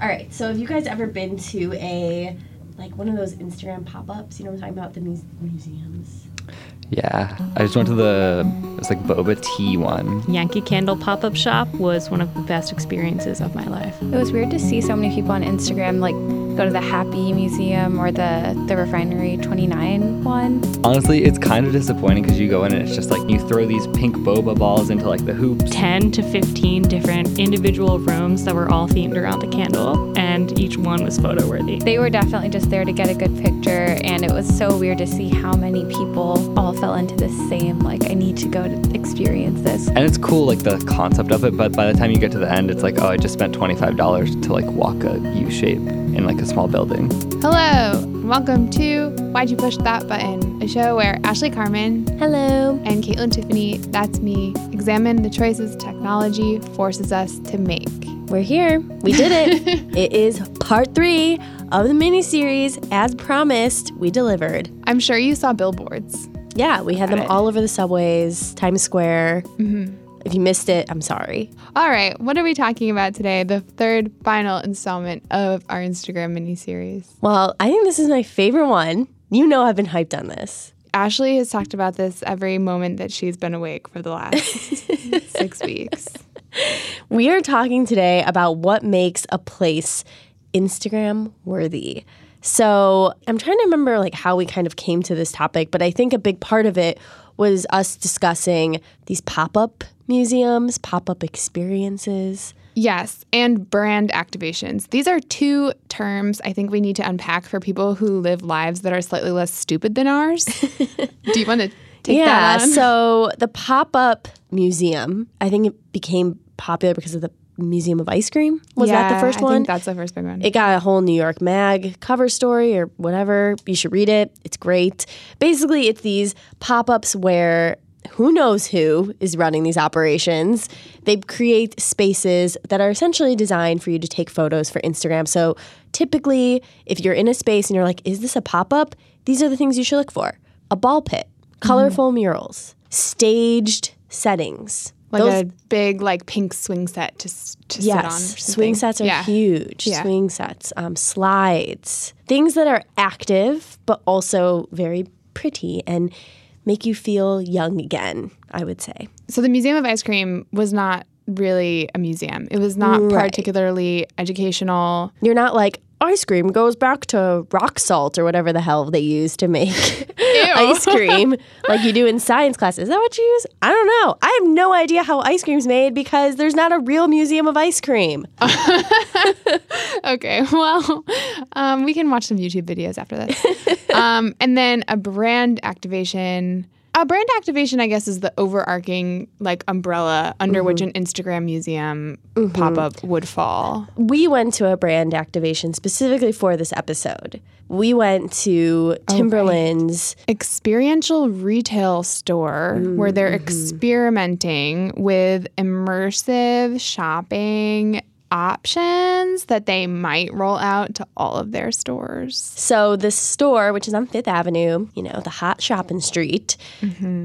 All right. So have you guys ever been to a like one of those Instagram pop-ups? You know what I'm talking about? The muse- museums. Yeah, I just went to the it was like boba tea one. Yankee Candle pop up shop was one of the best experiences of my life. It was weird to see so many people on Instagram like go to the Happy Museum or the the Refinery 29 one. Honestly, it's kind of disappointing because you go in and it's just like you throw these pink boba balls into like the hoops. 10 to 15 different individual rooms that were all themed around the candle, and each one was photo worthy. They were definitely just there to get a good picture, and it was so weird to see how many people all fell into the same like I need to go to experience this. And it's cool, like the concept of it, but by the time you get to the end, it's like, oh, I just spent $25 to like walk a U shape in like a small building. Hello, welcome to Why'd You Push That Button, a show where Ashley Carman Hello. and Kaitlyn Tiffany, that's me, examine the choices technology forces us to make. We're here. We did it. it is part three of the mini series. As promised, we delivered. I'm sure you saw billboards. Yeah, we had them it. all over the subways, Times Square. Mm-hmm. If you missed it, I'm sorry. All right, what are we talking about today? The third final installment of our Instagram mini series. Well, I think this is my favorite one. You know, I've been hyped on this. Ashley has talked about this every moment that she's been awake for the last six weeks. We are talking today about what makes a place Instagram worthy. So I'm trying to remember like how we kind of came to this topic, but I think a big part of it was us discussing these pop-up museums, pop-up experiences. Yes, and brand activations. These are two terms I think we need to unpack for people who live lives that are slightly less stupid than ours. Do you want to take yeah, that so the pop-up museum, I think it became popular because of the Museum of Ice Cream. Was that the Yeah, first I one? think that's the first big one. It got a whole New York Mag cover story or whatever. You should read it. It's great. Basically, it's these pop ups where who knows who is running these operations. They create spaces that are essentially designed for you to take photos for Instagram. So typically, if you're in a space and you're like, is this a pop up? These are the things you should look for a ball pit, colorful murals, staged settings. like Those- a big like pink swing set to to sit on. Yes, swing sets are yeah. huge. Yeah. Swing sets, um, slides, things that are active but also very pretty and make you feel young again. I would say. So the Museum of Ice Cream was not really a museum. It was not Right. particularly educational. You're not like ice cream goes back to rock salt or whatever the hell they use to make ice cream, like you do in science class. Is that what you use? I don't know. I have no idea how ice cream's made because there's not a real museum of ice cream. Okay, well, um, we can watch some YouTube videos after this. um, and then a brand activation. A brand activation, I guess, is the overarching like umbrella under which mm-hmm. an Instagram museum mm-hmm. pop up would fall. we went to a brand activation specifically for this episode. We went to oh, Timberland's. Experiential retail store where they're mm-hmm. experimenting with immersive shopping options that they might roll out to all of their stores. So the store, which is on Fifth Avenue, you know, the hot shopping street,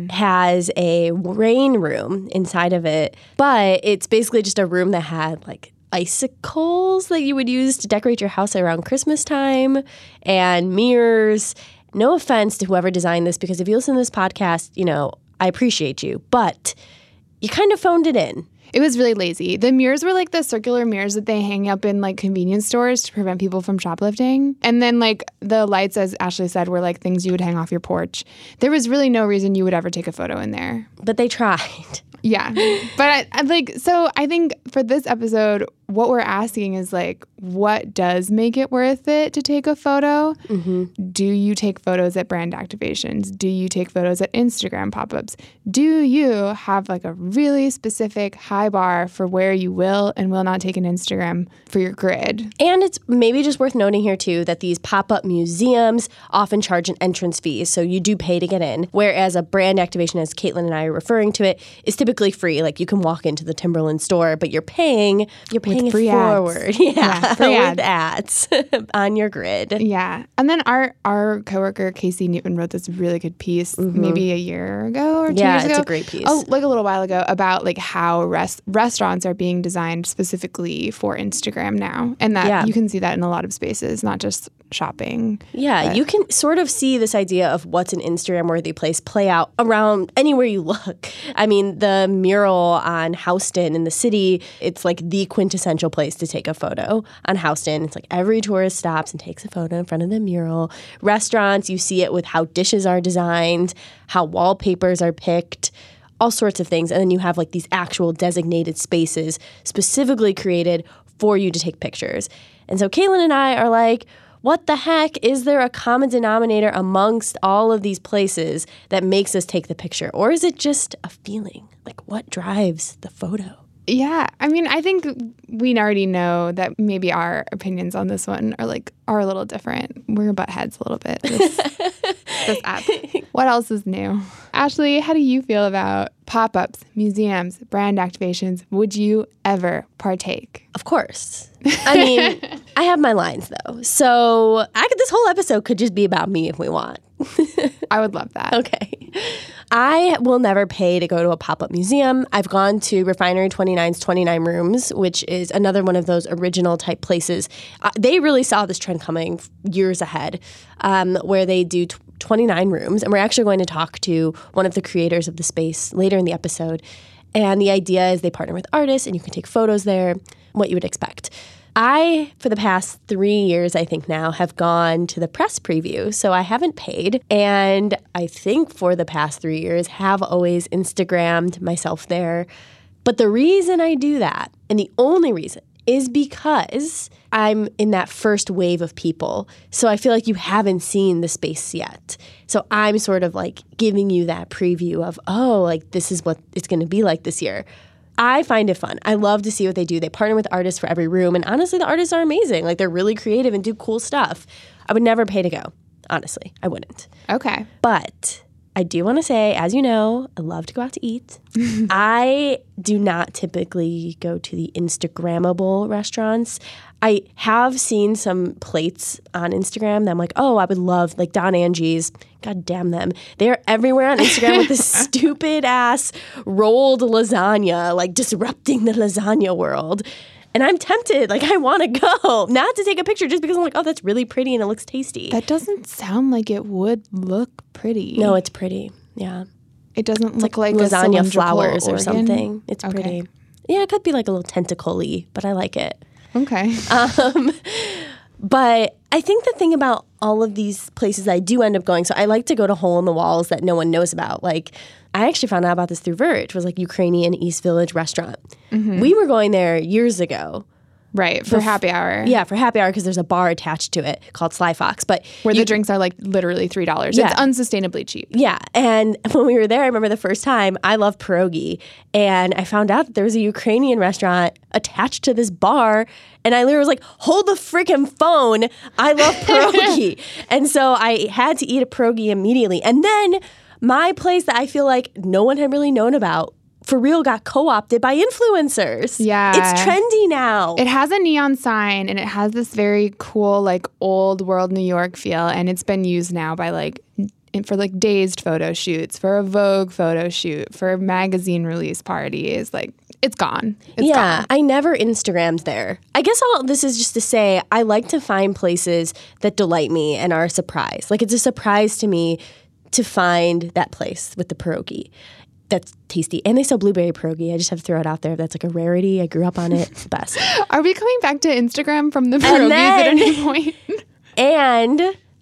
has a rain room inside of it, but it's basically just a room that had like icicles that you would use to decorate your house around Christmas time and mirrors. No offense to whoever designed this, because if you listen to this podcast, you know, I appreciate you, but you kind of phoned it in. It was really lazy. The mirrors were like the circular mirrors that they hang up in like convenience stores to prevent people from shoplifting. And then like the lights, as Ashley said, were like things you would hang off your porch. There was really no reason you would ever take a photo in there. But they tried. Yeah. But I, I like so I think for this episode what we're asking is like what does make it worth it to take a photo? Mm-hmm. Do you take photos at brand activations? Do you take photos at Instagram pop-ups? Do you have like a really specific high bar for where you will and will not take an Instagram for your grid? And it's maybe just worth noting here too that these pop-up museums often charge an entrance fee, so you do pay to get in. Whereas a brand activation, as Kaitlyn and I are referring to it, is typically free. Like you can walk into the Timberland store, but you're paying you're paying free it ads. forward. Yeah, Yeah, free with ads on your grid. Yeah. And then our our coworker Casey Newton wrote this really good piece mm-hmm. maybe a year ago or two years ago. Yeah, it's a great piece. Oh, like a little while ago about like how rest, restaurants are being designed specifically for Instagram now. And that Yeah. you can see that in a lot of spaces, not just shopping. Yeah, you can sort of see this idea of what's an Instagram worthy place play out around anywhere you look. I mean, the mural on Houston in the city, it's like the quintessential place to take a photo on Houston. It's like every tourist stops and takes a photo in front of the mural. Restaurants, you see it with how dishes are designed, how wallpapers are picked all sorts of things. And then you have like these actual designated spaces specifically created for you to take pictures. And so Kaitlyn and I are like, what the heck? Is there a common denominator amongst all of these places that makes us take the picture? Or is it just a feeling? Like what drives the photo? Yeah. I mean, I think we already know that maybe our opinions on this one are like are a little different. We're butt heads a little bit. This, this app. What else is new? Ashley, how do you feel about pop-ups, museums, brand activations? Would you ever partake? Of course. I mean, I have my lines though. So I could, this whole episode could just be about me if we want. I would love that. Okay. I will never pay to go to a pop up museum. I've gone to Refinery 29's 29 Rooms, which is another one of those original type places. Uh, they really saw this trend coming years ahead, um, where they do t- 29 rooms. And we're actually going to talk to one of the creators of the space later in the episode. And the idea is they partner with artists and you can take photos there, what you would expect. I, for the past three years, I think now, have gone to the press preview. So I haven't paid. And I think for the past three years, have always Instagrammed myself there. But the reason I do that, and the only reason, is because I'm in that first wave of people. So I feel like you haven't seen the space yet. So I'm sort of like giving you that preview of, oh, like this is what it's going to be like this year. I find it fun. I love to see what they do. They partner with artists for every room. And honestly, the artists are amazing. Like they're really creative and do cool stuff. I would never pay to go. Honestly, I wouldn't. Okay. But I do want to say, as you know, I love to go out to eat. I do not typically go to the Instagrammable restaurants. I have seen some plates on Instagram that I'm like, oh, I would love, like Don Angie's. God damn them. They're everywhere on Instagram with this stupid ass rolled lasagna, like disrupting the lasagna world. And I'm tempted. Like, I want to go, not to take a picture, just because I'm like, oh, that's really pretty and it looks tasty. That doesn't sound like it would look pretty. no, it's pretty. Yeah. it doesn't look like, a lasagna flowers or something. It's Okay. pretty. Yeah, it could be like a little tentacle-y, but I like it. Okay. Um, but I think the thing about all of these places I do end up going, so I like to go to hole in the walls that no one knows about. Like I actually found out about this through Verge, was like Ukrainian East Village restaurant. Mm-hmm. We were going there years ago. right. For happy hour. Yeah, for happy hour because there's a bar attached to it called Sly Fox. But Where you- the drinks are like literally $3. Yeah. It's unsustainably cheap. Yeah. And when we were there, I remember the first time I love pierogi. And I found out that there was a Ukrainian restaurant attached to this bar. And I literally was like, hold the freaking phone. I love pierogi. and so I had to eat a pierogi immediately. And then my place that I feel like no one had really known about for real got co-opted by influencers. Yeah. It's trendy now. It has a neon sign and it has this very cool, like old world New York feel. And it's been used now by like for like dazed photo shoots, for a Vogue photo shoot, for magazine release parties. Like it's gone. It's yeah, gone. I never Instagrammed there. I guess all this is just to say I like to find places that delight me and are a surprise. Like it's a surprise to me to find that place with the pierogi. That's tasty. And they sell blueberry pierogi. I just have to throw it out there. That's like a rarity. I grew up on it. It's the best. Are we coming back to Instagram from the pierogies at any point? And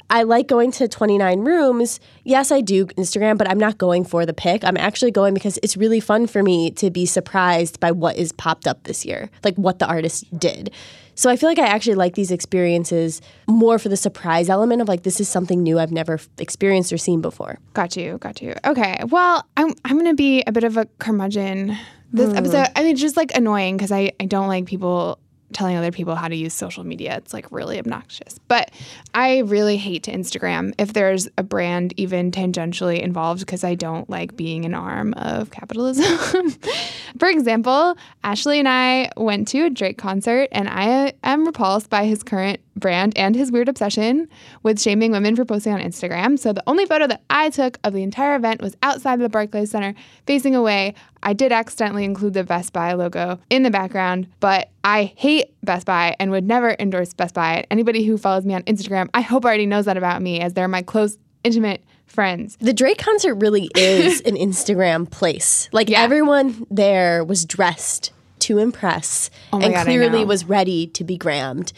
I like going to 29 rooms. Yes, I do Instagram, but I'm not going for the pick. I'm actually going because it's really fun for me to be surprised by what is popped up this year, like what the artist did. So I feel like I actually like these experiences more for the surprise element of like this is something new I've never experienced or seen before. Got you, got you. Okay. Well, I'm I'm gonna be a bit of a curmudgeon this mm. episode. I mean, it's just like annoying because I, I don't like people telling other people how to use social media. It's like really obnoxious. But I really hate to Instagram if there's a brand even tangentially involved because I don't like being an arm of capitalism. For example, Ashley and I went to a Drake concert and I am repulsed by his current brand and his weird obsession with shaming women for posting on Instagram. So the only photo that I took of the entire event was outside of the Barclays Center facing away. I did accidentally include the Best Buy logo in the background, but I hate Best Buy and would never endorse Best Buy. Anybody who follows me on Instagram, I hope already knows that about me as they're my close, intimate friends. The Drake concert really is an Instagram place. Like Yeah. everyone there was dressed to impress Oh and God, clearly was ready to be grammed.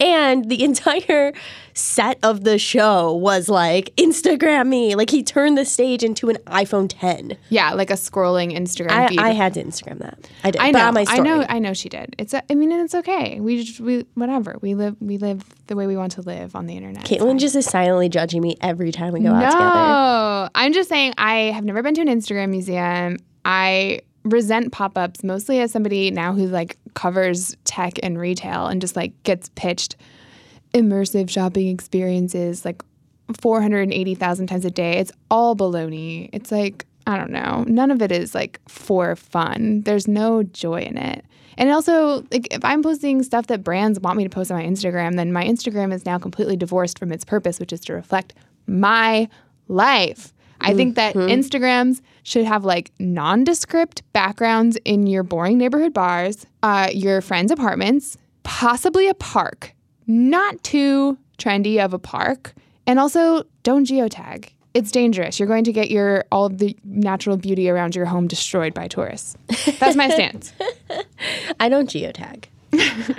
And the entire set of the show was like Instagram me. Like he turned the stage into an iPhone 10. Yeah, like a scrolling Instagram I, feed. I had to Instagram that. I did. I know, I know, I know she did. It's, a, I mean, it's okay. We just, we, whatever. We live, we live the way we want to live on the internet. Kaitlyn just is silently judging me every time we go out together. No, I'm just saying I have never been to an Instagram museum. I resent pop-ups mostly as somebody now who like covers tech and retail and just like gets pitched immersive shopping experiences like 480,000 times a day. It's all baloney. It's like I don't know. None of it is like for fun. There's no joy in it. And also, like if I'm posting stuff that brands want me to post on my Instagram, then my Instagram is now completely divorced from its purpose, which is to reflect my life. I think that Instagrams should have like nondescript backgrounds in your boring neighborhood bars, uh, your friends' apartments, possibly a park, not too trendy of a park, and also don't geotag. It's dangerous. You're going to get your all of the natural beauty around your home destroyed by tourists. That's my stance. I don't geotag.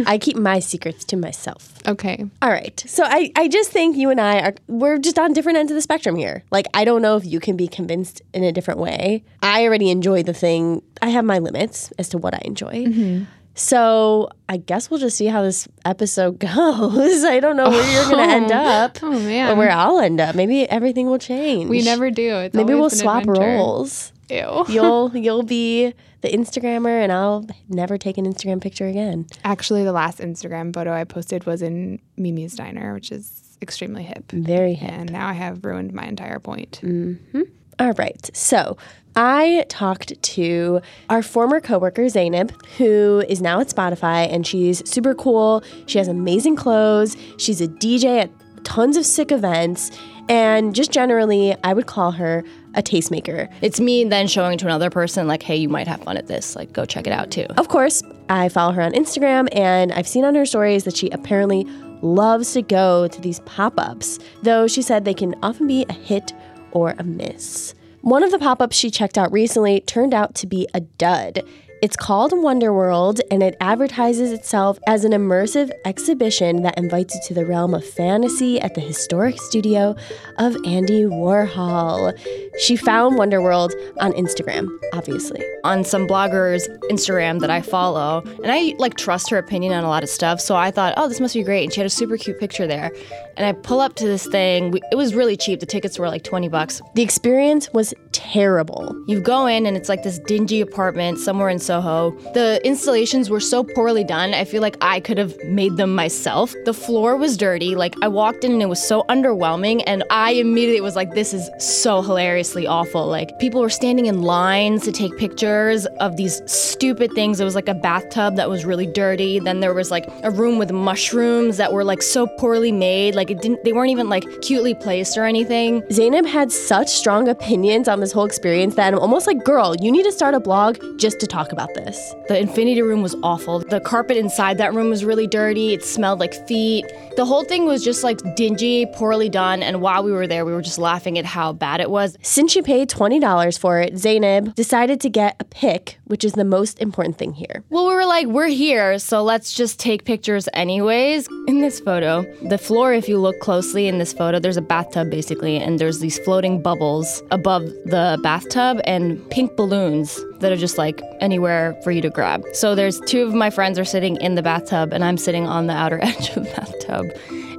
I keep my secrets to myself. Okay. All right. So I, I just think you and I are we're just on different ends of the spectrum here. Like I don't know if you can be convinced in a different way. I already enjoy the thing. I have my limits as to what I enjoy. Mm-hmm. So I guess we'll just see how this episode goes. I don't know where you're gonna end oh, up. Oh man. Or where I'll end up. Maybe everything will change. we never do. It's Maybe we'll swap adventure. roles. Ew. You'll you'll be the Instagrammer and I'll never take an Instagram picture again. Actually, the last Instagram photo I posted was in Mimi's Diner, which is extremely hip. Very hip. And now I have ruined my entire point. Mm-hmm. All right. So I talked to our former coworker, Zainab, who is now at Spotify and she's super cool. She has amazing clothes. She's a DJ at tons of sick events. And just generally, I would call her a tastemaker. It's me then showing to another person, like, hey, you might have fun at this. Like, go check it out too. Of course, I follow her on Instagram and I've seen on her stories that she apparently loves to go to these pop ups, though she said they can often be a hit or a miss. One of the pop ups she checked out recently turned out to be a dud. It's called Wonder World and it advertises itself as an immersive exhibition that invites you to the realm of fantasy at the historic studio of Andy Warhol. She found Wonder World on Instagram, obviously. On some bloggers' Instagram that I follow, and I like trust her opinion on a lot of stuff. So I thought, oh, this must be great. And she had a super cute picture there. And I pull up to this thing. We, it was really cheap. The tickets were like 20 bucks. The experience was terrible. You go in and it's like this dingy apartment somewhere in Soho. The installations were so poorly done. I feel like I could have made them myself. The floor was dirty. Like I walked in and it was so underwhelming and I immediately was like this is so hilariously awful. Like people were standing in lines to take pictures of these stupid things. It was like a bathtub that was really dirty. Then there was like a room with mushrooms that were like so poorly made. Like it didn't they weren't even like cutely placed or anything. Zainab had such strong opinions on this whole experience that I'm almost like, girl, you need to start a blog just to talk about about this? The infinity room was awful. The carpet inside that room was really dirty. It smelled like feet. The whole thing was just like dingy, poorly done. And while we were there, we were just laughing at how bad it was. Since she paid $20 for it, Zainab decided to get a pic, which is the most important thing here. Well, we were like, we're here, so let's just take pictures anyways. In this photo, the floor, if you look closely in this photo, there's a bathtub basically, and there's these floating bubbles above the bathtub and pink balloons that are just like anywhere for you to grab. So there's two of my friends are sitting in the bathtub, and I'm sitting on the outer edge of the bathtub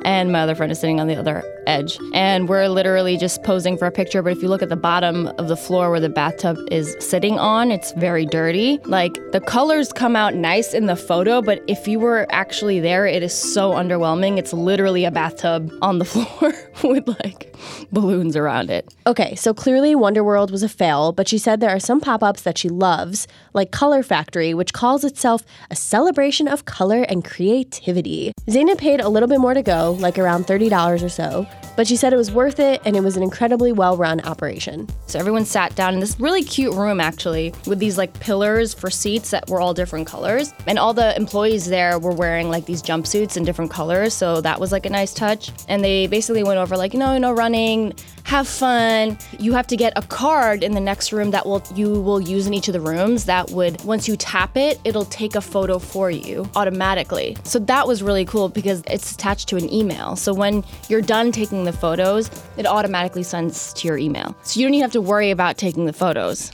and my other friend is sitting on the other edge. And we're literally just posing for a picture. But if you look at the bottom of the floor where the bathtub is sitting on, it's very dirty. Like the colors come out nice in the photo, but if you were actually there, it is so underwhelming. It's literally a bathtub on the floor with like balloons around it. Okay, so clearly Wonderworld was a fail, but she said there are some pop ups that she loves, like Color Factory, which calls itself a celebration of color and creativity. Zainab paid a little bit more to go, like around $30 or so, but she said it was worth it and it was an incredibly well run operation. So everyone sat down in this really cute room actually with these like pillars for seats that were all different colors. And all the employees there were wearing like these jumpsuits in different colors, so that was like a nice touch. And they basically went over like, you know, you know, running, have fun. You have to get a card in the next room that will you will use in each of the rooms that would once you tap it, it'll take a photo for you automatically. So that was really cool because it's attached to an email. So when you're done taking the photos, it automatically sends to your email. So you don't even have to worry about taking the photos.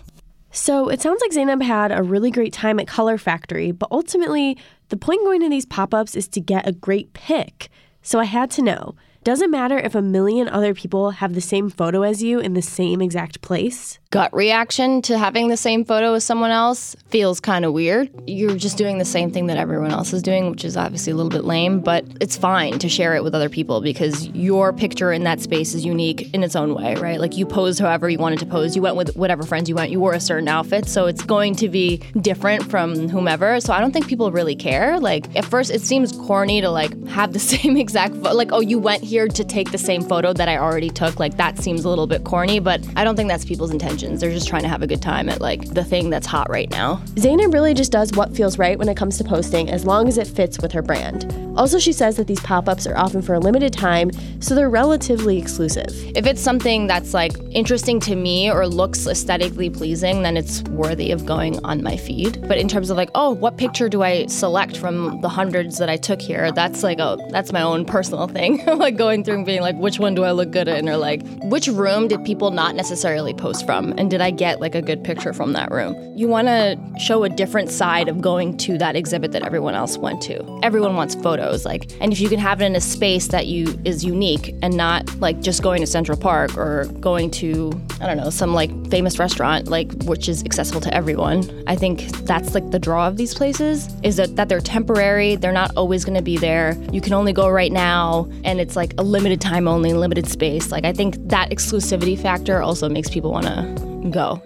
So it sounds like Zainab had a really great time at Color Factory, but ultimately, the point going to these pop ups is to get a great pic. So I had to know doesn't matter if a million other people have the same photo as you in the same exact place. Gut reaction to having the same photo as someone else feels kind of weird. You're just doing the same thing that everyone else is doing, which is obviously a little bit lame, but it's fine to share it with other people because your picture in that space is unique in its own way, right? Like you posed however you wanted to pose. You went with whatever friends you went. You wore a certain outfit, so it's going to be different from whomever. So I don't think people really care. Like at first it seems corny to like have the same exact photo. Like, oh, you went here to take the same photo that I already took. Like that seems a little bit corny, but I don't think that's people's intentions. They're just trying to have a good time at like the thing that's hot right now. Zainab really just does what feels right when it comes to posting as long as it fits with her brand. Also, she says that these pop ups are often for a limited time, so they're relatively exclusive. If it's something that's like interesting to me or looks aesthetically pleasing, then it's worthy of going on my feed. But in terms of like, oh, what picture do I select from the hundreds that I took here? That's like a that's my own personal thing. like going through and being like, which one do I look good in? Or like, which room did people not necessarily post from? And did I get like a good picture from that room? You want to show a different side of going to that exhibit that everyone else went to. Everyone wants photos, like, and if you can have it in a space that you is unique and not like just going to Central Park or going to I don't know some like famous restaurant, like which is accessible to everyone. I think that's like the draw of these places is that that they're temporary. They're not always going to be there. You can only go right now, and it's like a limited time only, limited space. Like I think that exclusivity factor also makes people want to go.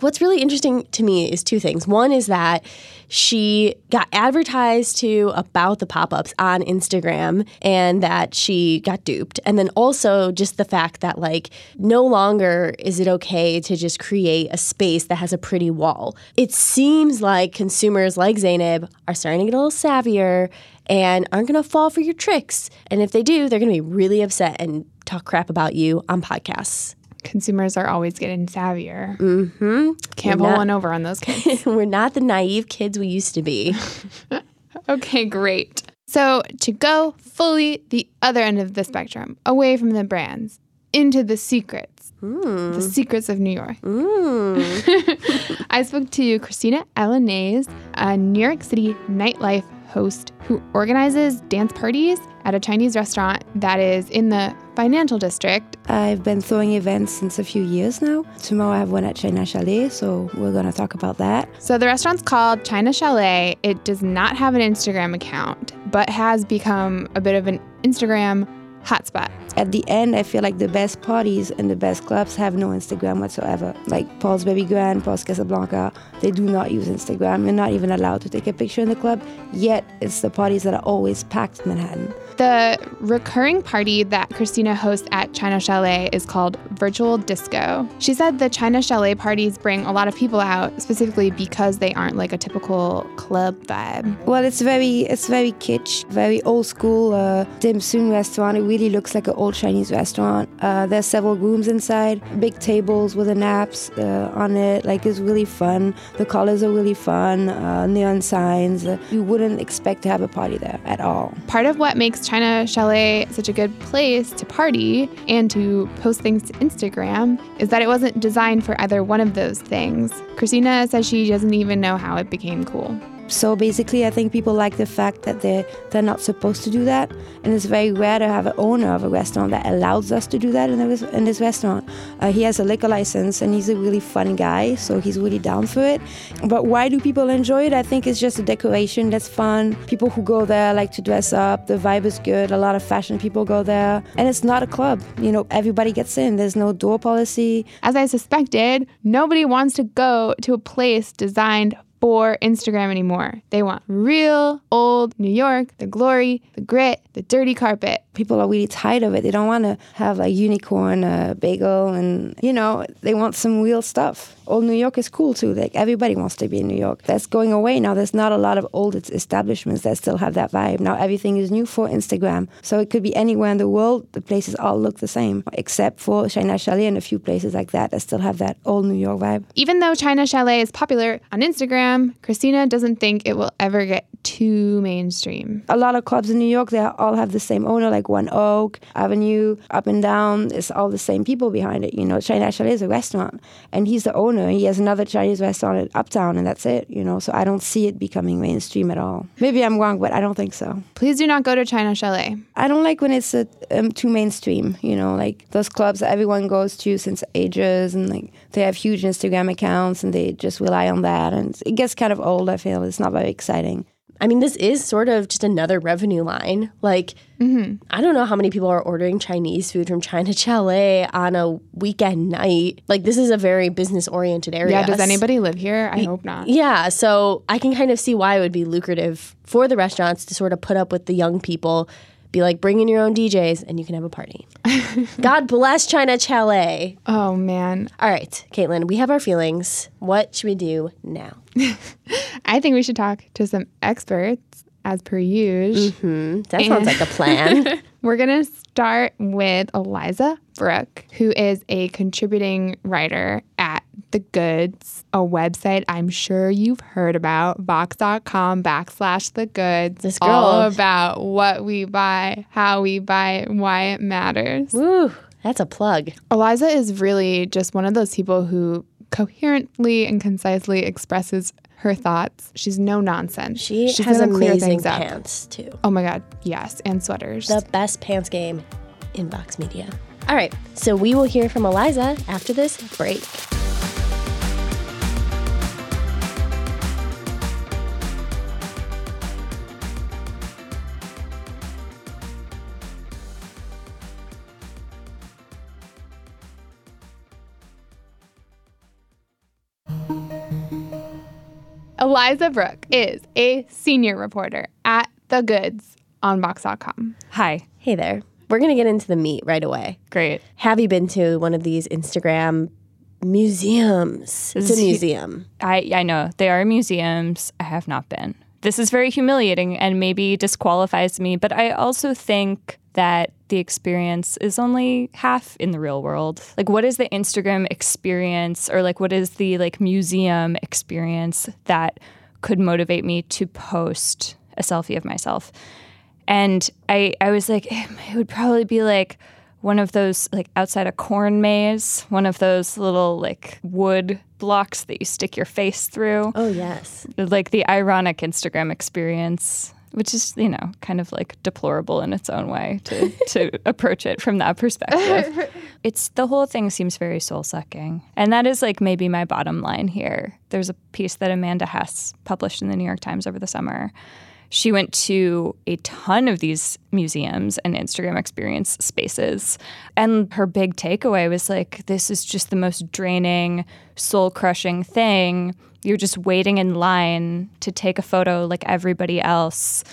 What's really interesting to me is two things. One is that she got advertised to about the pop ups on Instagram and that she got duped. And then also just the fact that, like, no longer is it okay to just create a space that has a pretty wall. It seems like consumers like Zainab are starting to get a little savvier and aren't going to fall for your tricks. And if they do, they're going to be really upset and talk crap about you on podcasts consumers are always getting savvier. Mm-hmm. Can't pull one over on those kids. We're not the naive kids we used to be. okay, great. So to go fully the other end of the spectrum, away from the brands, into the secrets, mm. the secrets of New York. Mm. I spoke to Christina Alanaze, a New York City nightlife host who organizes dance parties at a Chinese restaurant that is in the financial district. I've been throwing events since a few years now. Tomorrow I have one at China Chalet, so we're going to talk about that. So the restaurant's called China Chalet. It does not have an Instagram account, but has become a bit of an Instagram hotspot. at the end, I feel like the best parties and the best clubs have no Instagram whatsoever. Like Paul's Baby Grand, Paul's Casablanca, they do not use Instagram. You're not even allowed to take a picture in the club, yet it's the parties that are always packed in Manhattan. The recurring party that Christina hosts at China Chalet is called Virtual Disco. She said the China Chalet parties bring a lot of people out specifically because they aren't like a typical club vibe. Well, it's very it's very kitsch, very old school uh, dim sum restaurant. It really looks like an old Chinese restaurant. Uh, there's several rooms inside, big tables with the naps uh, on it. Like it's really fun. The colors are really fun. Uh, neon signs. you wouldn't expect to have a party there at all. Part of what makes China Chalet such a good place to party and to post things to Instagram is that it wasn't designed for either one of those things. Christina says she doesn't even know how it became cool. So basically, I think people like the fact that they're, they're not supposed to do that. And it's very rare to have an owner of a restaurant that allows us to do that in, the, in this restaurant. Uh, he has a liquor license and he's a really fun guy, so he's really down for it. But why do people enjoy it? I think it's just a decoration that's fun. People who go there like to dress up, the vibe is good. A lot of fashion people go there. And it's not a club. You know, everybody gets in, there's no door policy. As I suspected, nobody wants to go to a place designed for Instagram anymore. They want real, old New York, the glory, the grit, the dirty carpet. People are really tired of it. They don't want to have a unicorn a bagel and, you know, they want some real stuff. Old New York is cool too. Like everybody wants to be in New York. That's going away now. There's not a lot of old establishments that still have that vibe. Now everything is new for Instagram. So it could be anywhere in the world. The places all look the same, except for China Chalet and a few places like that that still have that old New York vibe. Even though China Chalet is popular on Instagram, Christina doesn't think it will ever get too mainstream. A lot of clubs in New York, they all have the same owner, like One Oak Avenue, up and down. It's all the same people behind it. You know, China Chalet is a restaurant, and he's the owner. He has another Chinese restaurant at Uptown, and that's it. You know, so I don't see it becoming mainstream at all. Maybe I'm wrong, but I don't think so. Please do not go to China Chalet. I don't like when it's a, um, too mainstream. You know, like those clubs that everyone goes to since ages, and like they have huge Instagram accounts, and they just rely on that, and it gets kind of old. I feel it's not very exciting. I mean, this is sort of just another revenue line. Like, mm-hmm. I don't know how many people are ordering Chinese food from China Chalet on a weekend night. Like, this is a very business oriented area. Yeah, does anybody live here? I hope not. Yeah, so I can kind of see why it would be lucrative for the restaurants to sort of put up with the young people. Be like, bring in your own DJs and you can have a party. God bless China Chalet. Oh, man. All right, Kaitlyn, we have our feelings. What should we do now? I think we should talk to some experts as per usual. Mm-hmm. That sounds like a plan. We're going to start with Eliza Brooke, who is a contributing writer at The Goods, a website I'm sure you've heard about, vox.com backslash The Goods. This girl. All about what we buy, how we buy it, why it matters. Woo, that's a plug. Eliza is really just one of those people who coherently and concisely expresses her thoughts. She's no nonsense. She She's has amazing things up. pants too. Oh my god, yes, and sweaters. The best pants game in Vox Media. All right, so we will hear from Eliza after this break. Eliza Brooke is a senior reporter at The Goods on Vox.com. Hi. Hey there. We're going to get into the meat right away. Great. Have you been to one of these Instagram museums? It's a museum. I I know they are museums. I have not been. This is very humiliating and maybe disqualifies me, but I also think that the experience is only half in the real world. Like what is the Instagram experience or like what is the like museum experience that could motivate me to post a selfie of myself? And I I was like it would probably be like one of those like outside a corn maze, one of those little like wood blocks that you stick your face through. Oh, yes. Like the ironic Instagram experience, which is, you know, kind of like deplorable in its own way to, to approach it from that perspective. it's the whole thing seems very soul sucking. And that is like maybe my bottom line here. There's a piece that Amanda Hess published in the New York Times over the summer She went to a ton of these museums and Instagram experience spaces. And her big takeaway was like, this is just the most draining, soul crushing thing. You're just waiting in line to take a photo like everybody else.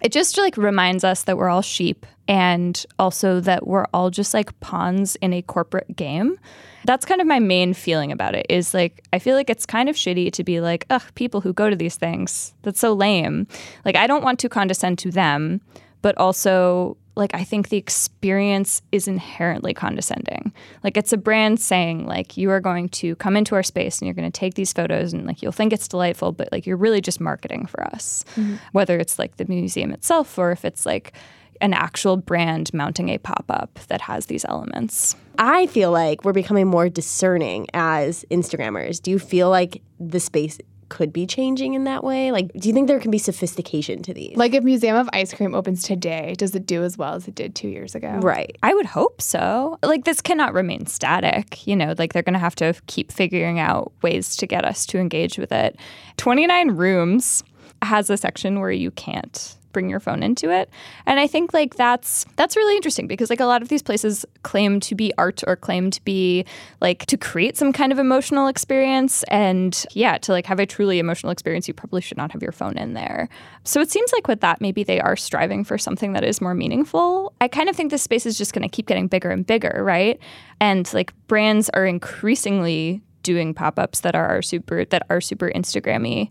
It just like reminds us that we're all sheep and also that we're all just like pawns in a corporate game. That's kind of my main feeling about it is like I feel like it's kind of shitty to be like, ugh, people who go to these things, that's so lame. Like I don't want to condescend to them, but also like I think the experience is inherently condescending. Like it's a brand saying like you are going to come into our space and you're going to take these photos and like you'll think it's delightful, but like you're really just marketing for us. Mm-hmm. Whether it's like the museum itself or if it's like an actual brand mounting a pop-up that has these elements. I feel like we're becoming more discerning as Instagrammers. Do you feel like the space could be changing in that way? Like, do you think there can be sophistication to these? Like if Museum of Ice Cream opens today, does it do as well as it did two years ago? right. I would hope so. Like this cannot remain static, you know, like they're going to have to keep figuring out ways to get us to engage with it. 29 rooms has a section where you can't bring your phone into it. And I think like that's that's really interesting because like a lot of these places claim to be art or claim to be like to create some kind of emotional experience and yeah, to like have a truly emotional experience you probably should not have your phone in there. So it seems like with that maybe they are striving for something that is more meaningful. I kind of think this space is just going to keep getting bigger and bigger, right? And like brands are increasingly doing pop-ups that are super that are super Instagrammy.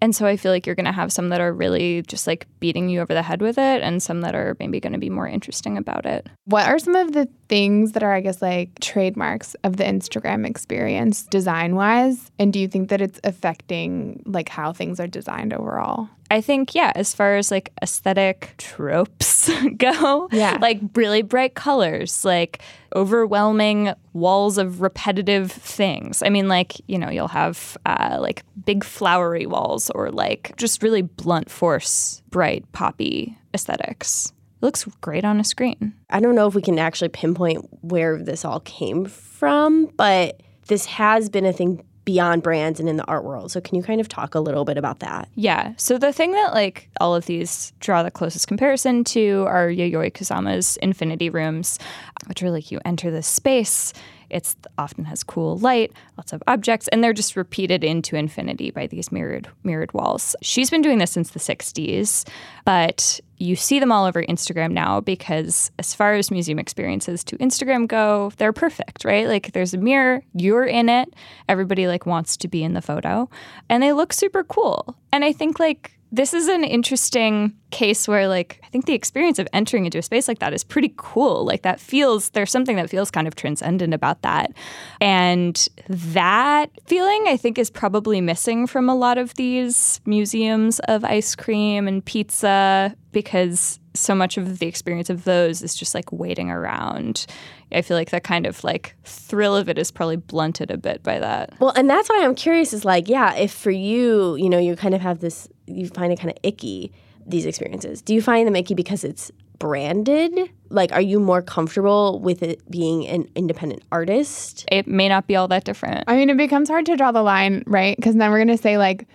And so I feel like you're going to have some that are really just like beating you over the head with it and some that are maybe going to be more interesting about it. What are some of the things that are, I guess, like trademarks of the Instagram experience design wise? And do you think that it's affecting like how things are designed overall? I think, yeah, as far as like aesthetic tropes go, Yeah. like really bright colors, like overwhelming walls of repetitive things. I mean, like, you know, you'll have uh, like big flowery walls or like just really blunt force, bright, poppy aesthetics. It looks great on a screen. I don't know if we can actually pinpoint where this all came from, but this has been a thing beyond brands and in the art world. So can you kind of talk a little bit about that? Yeah. So the thing that like all of these draw the closest comparison to are Yayoi Kusama's infinity rooms, which are like you enter this space. It's often has cool light, lots of objects, and they're just repeated into infinity by these mirrored mirrored walls. She's been doing this since the 60s, but you see them all over Instagram now because as far as museum experiences to Instagram go, they're perfect, right? Like there's a mirror, you're in it, everybody like wants to be in the photo, and they look super cool. And I think like this is an interesting case where like I think the experience of entering into a space like that is pretty cool. Like that feels there's something that feels kind of transcendent about that. And that feeling I think is probably missing from a lot of these museums of ice cream and pizza because so much of the experience of those is just like waiting around. I feel like that kind of like thrill of it is probably blunted a bit by that. Well, and that's why I'm curious is like, yeah, if for you, you know, you kind of have this, you find it kind of icky, these experiences. Do you find them icky because it's branded? Like, are you more comfortable with it being an independent artist? It may not be all that different. I mean, it becomes hard to draw the line, right? Because then we're going to say, like,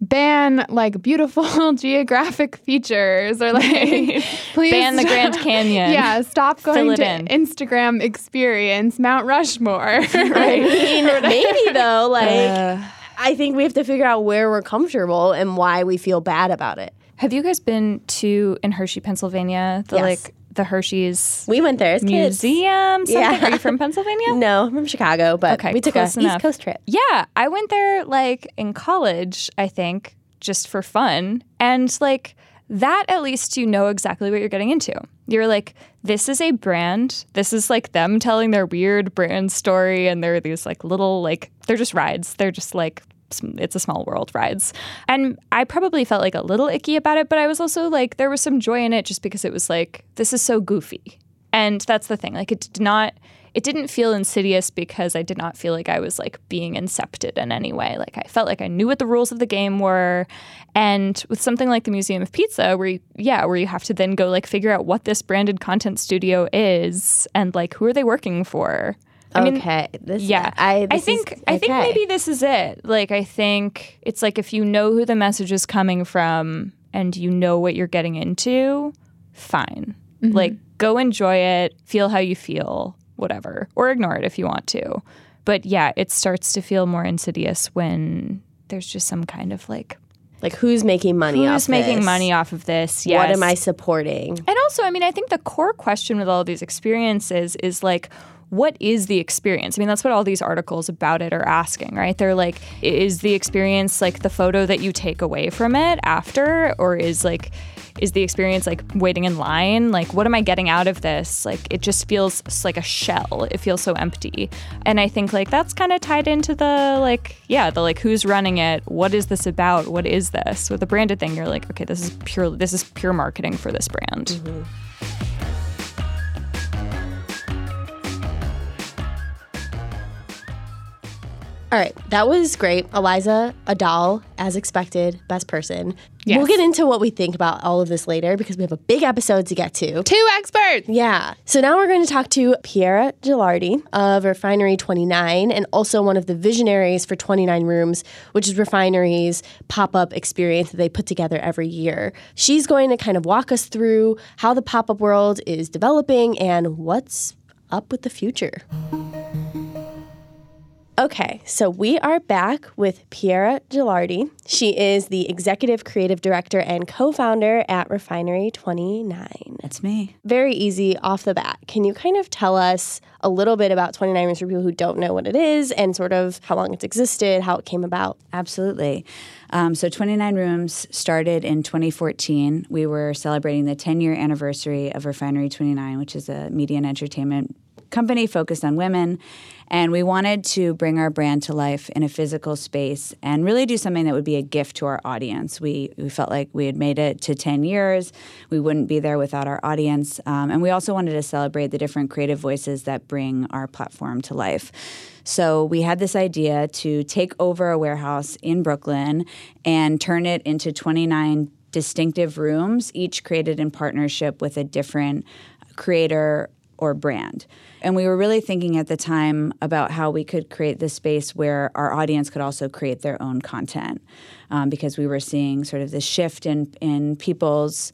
ban like beautiful geographic features or like please Ban the Grand Canyon. yeah stop going to in. instagram experience mount rushmore right I mean, maybe though, like, uh. I think we have to figure out where we're comfortable and why we feel bad about it. Have you guys been to in Hershey, Pennsylvania? The Yes. like the Hershey's We went there as kids. museum. Something? Yeah. Are you from Pennsylvania? No, I'm from Chicago, but Okay, we took a close East. Coast trip. Yeah, I went there like in college, I think, just for fun. And like that at least you know exactly what you're getting into. You're like, this is a brand. This is like them telling their weird brand story and they're these like little like they're just rides. They're just like it's a small world rides. And I probably felt like a little icky about it, but I was also like there was some joy in it just because it was like this is so goofy. And that's the thing. Like it did not it didn't feel insidious because I did not feel like I was like being incepted in any way. Like I felt like I knew what the rules of the game were. And with something like the Museum of Pizza, where you, yeah, where you have to then go like figure out what this branded content studio is and like who are they working for. I mean, okay, this, yeah, I, I think is- I think maybe this is it. Like I think it's like if you know who the message is coming from and you know what you're getting into, fine. Mm-hmm. Like go enjoy it, feel how you feel, whatever, or ignore it if you want to. But yeah, it starts to feel more insidious when there's just some kind of like Like who's making money off who's making this? money off of this? Yes. What am I supporting? And also, I mean, I think the core question with all these experiences is like, what is the experience? I mean, that's what all these articles about it are asking, right? They're like, is the experience like the photo that you take away from it after, or is like, is the experience like waiting in line? Like, what am I getting out of this? Like, it just feels like a shell. It feels so empty. And I think like that's kind of tied into the like, yeah, the like who's running it? What is this about? What is this? With a branded thing, you're like, okay, this is pure. This is pure marketing for this brand. Mm-hmm. All right, that was great. Eliza, Adal, as expected, best person. Yes. We'll get into what we think about all of this later because we have a big episode to get to. Two experts. Yeah. So now we're going to talk to Piera Gelardi of Refinery 29 and also one of the visionaries for 29 Rooms, which is Refinery's pop up experience that they put together every year. She's going to kind of walk us through how the pop up world is developing and what's up with the future. Okay, so we are back with Piera Gelardi. She is the executive creative director and co founder at Refinery 29. That's me. Very easy off the bat. Can you kind of tell us a little bit about 29 Rooms for people who don't know what it is and sort of how long it's existed, how it came about? Absolutely. Um, so 29 Rooms started in 2014. We were celebrating the 10 year anniversary of Refinery 29, which is a media and entertainment company focused on women. And we wanted to bring our brand to life in a physical space and really do something that would be a gift to our audience. We, we felt like we had made it to 10 years. We wouldn't be there without our audience. Um, and we also wanted to celebrate the different creative voices that bring our platform to life. So we had this idea to take over a warehouse in Brooklyn and turn it into 29 distinctive rooms, each created in partnership with a different creator or brand. And we were really thinking at the time about how we could create this space where our audience could also create their own content um, because we were seeing sort of the shift in, in people's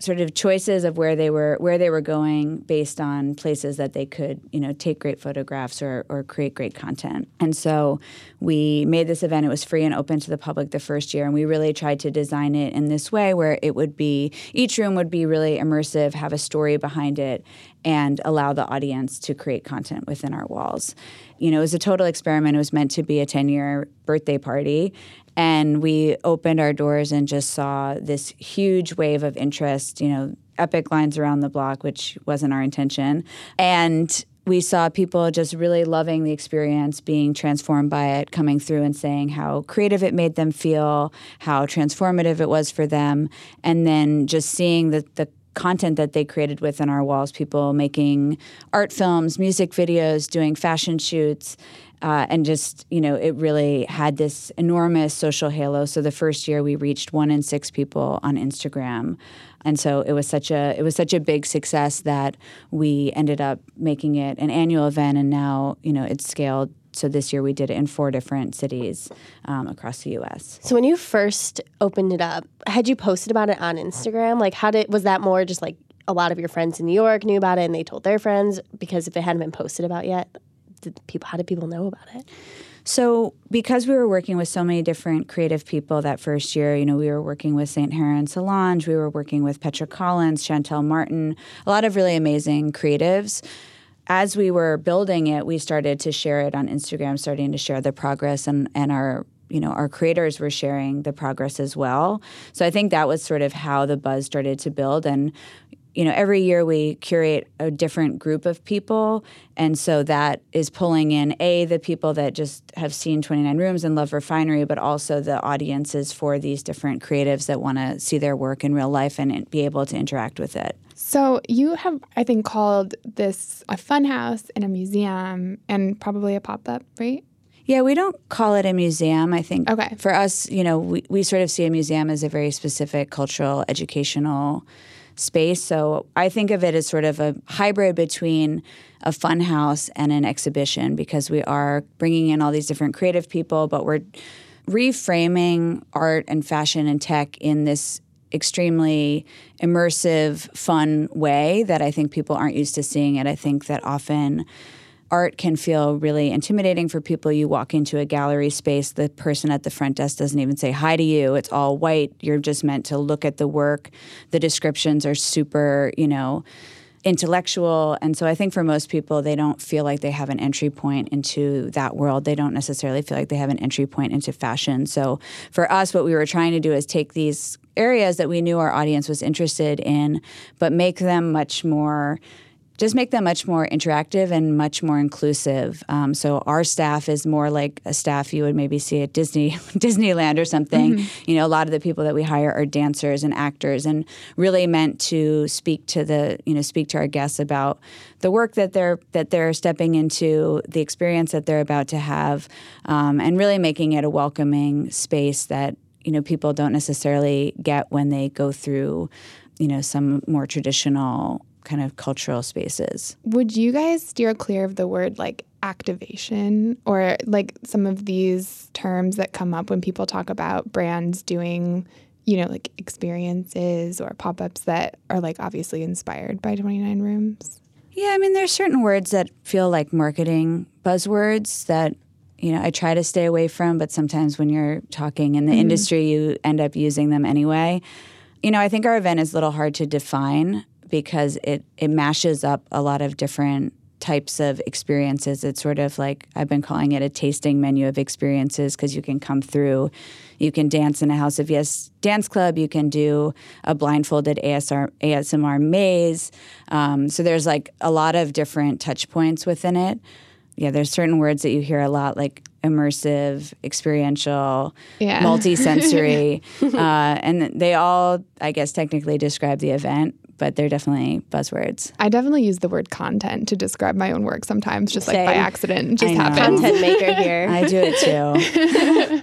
sort of choices of where they were where they were going based on places that they could you know take great photographs or, or create great content. And so we made this event. It was free and open to the public the first year and we really tried to design it in this way where it would be each room would be really immersive have a story behind it and allow the audience to create content within our walls. You know it was a total experiment. It was meant to be a 10 year birthday party. And we opened our doors and just saw this huge wave of interest you know epic lines around the block which wasn't our intention. And we saw people just really loving the experience, being transformed by it, coming through and saying how creative it made them feel, how transformative it was for them, and then just seeing the, the content that they created within our walls people making art films, music videos, doing fashion shoots. Uh, and just you know it really had this enormous social halo so the first year we reached one in six people on instagram and so it was such a it was such a big success that we ended up making it an annual event and now you know it's scaled so this year we did it in four different cities um, across the us So when you first opened it up, had you posted about it on Instagram? Like how did was that more just like a lot of your friends in New York knew about it and they told their friends because if it hadn't been posted about yet, did people how did people know about it? So, because we were working with so many different creative people that first year, you know, we were working with St. Heron Solange, we were working with Petra Collins, Shantell Martin, a lot of really amazing creatives. As we were building it, we started to share it on Instagram, starting to share the progress, and, and our you know our creators were sharing the progress as well. So I think that was sort of how the buzz started to build, and you know, every year we curate a different group of people. And so that is pulling in A, the people that just have seen 29 Rooms and love Refinery, but also the audiences for these different creatives that want to see their work in real life and be able to interact with it. So you have, I think, called this a fun house and a museum and probably a pop up, right? Yeah, we don't call it a museum. I think Okay. for us, you know, we, we sort of see a museum as a very specific cultural, educational space. So I think of it as sort of a hybrid between a fun house and an exhibition because we are bringing in all these different creative people, but we're reframing art and fashion and tech in this extremely immersive, fun way that I think people aren't used to seeing it. I think that often art can feel really intimidating for people. You walk into a gallery space, the person at the front desk doesn't even say hi to you. It's all white. You're just meant to look at the work. The descriptions are super, you know, intellectual. And so I think for most people, they don't feel like they have an entry point into that world. They don't necessarily feel like they have an entry point into fashion. So for us, what we were trying to do is take these areas that we knew our audience was interested in, but make them much more just make them much more interactive and much more inclusive. Um, so our staff is more like a staff you would maybe see at Disney Disneyland or something. Mm-hmm. You know, a lot of the people that we hire are dancers and actors, and really meant to speak to the you know speak to our guests about the work that they're that they're stepping into, the experience that they're about to have, um, and really making it a welcoming space that you know people don't necessarily get when they go through you know some more traditional kind of cultural spaces. Would you guys steer clear of the word like activation or like some of these terms that come up when people talk about brands doing, you know, like experiences or pop ups that are like obviously inspired by 29 Rooms? Yeah, I mean, there's certain words that feel like marketing buzzwords that you know I try to stay away from, but sometimes when you're talking in the mm-hmm. industry, you end up using them anyway. You know, I think our event is a little hard to define because it it mashes up a lot of different types of experiences. It's sort of like I've been calling it a tasting menu of experiences because you can come through, you can dance in a House of Yes dance club, you can do a blindfolded ASR, ASMR maze. Um, so there's like a lot of different touch points within it. Yeah, there's certain words that you hear a lot, like immersive, experiential, yeah. multi-sensory, uh, and they all, I guess, technically describe the event but they're definitely buzzwords. I definitely use the word content to describe my own work sometimes, just Same. like by accident. Just happens. Content maker here. I do it too.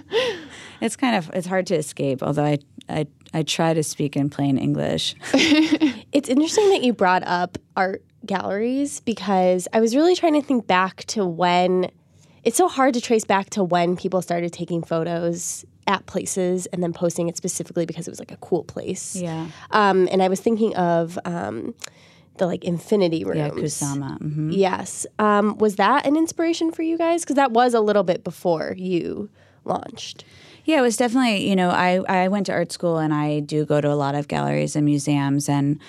it's kind of it's hard to escape, although I I I try to speak in plain English. it's interesting that you brought up art galleries because I was really trying to think back to when it's so hard to trace back to when people started taking photos at places and then posting it specifically because it was like a cool place. Yeah. Um, and I was thinking of um, the like infinity rooms. Yeah, Kusama. Mm-hmm. Yes. Um, was that an inspiration for you guys? Because that was a little bit before you launched. Yeah, it was definitely, you know, I, I went to art school and I do go to a lot of galleries and museums. And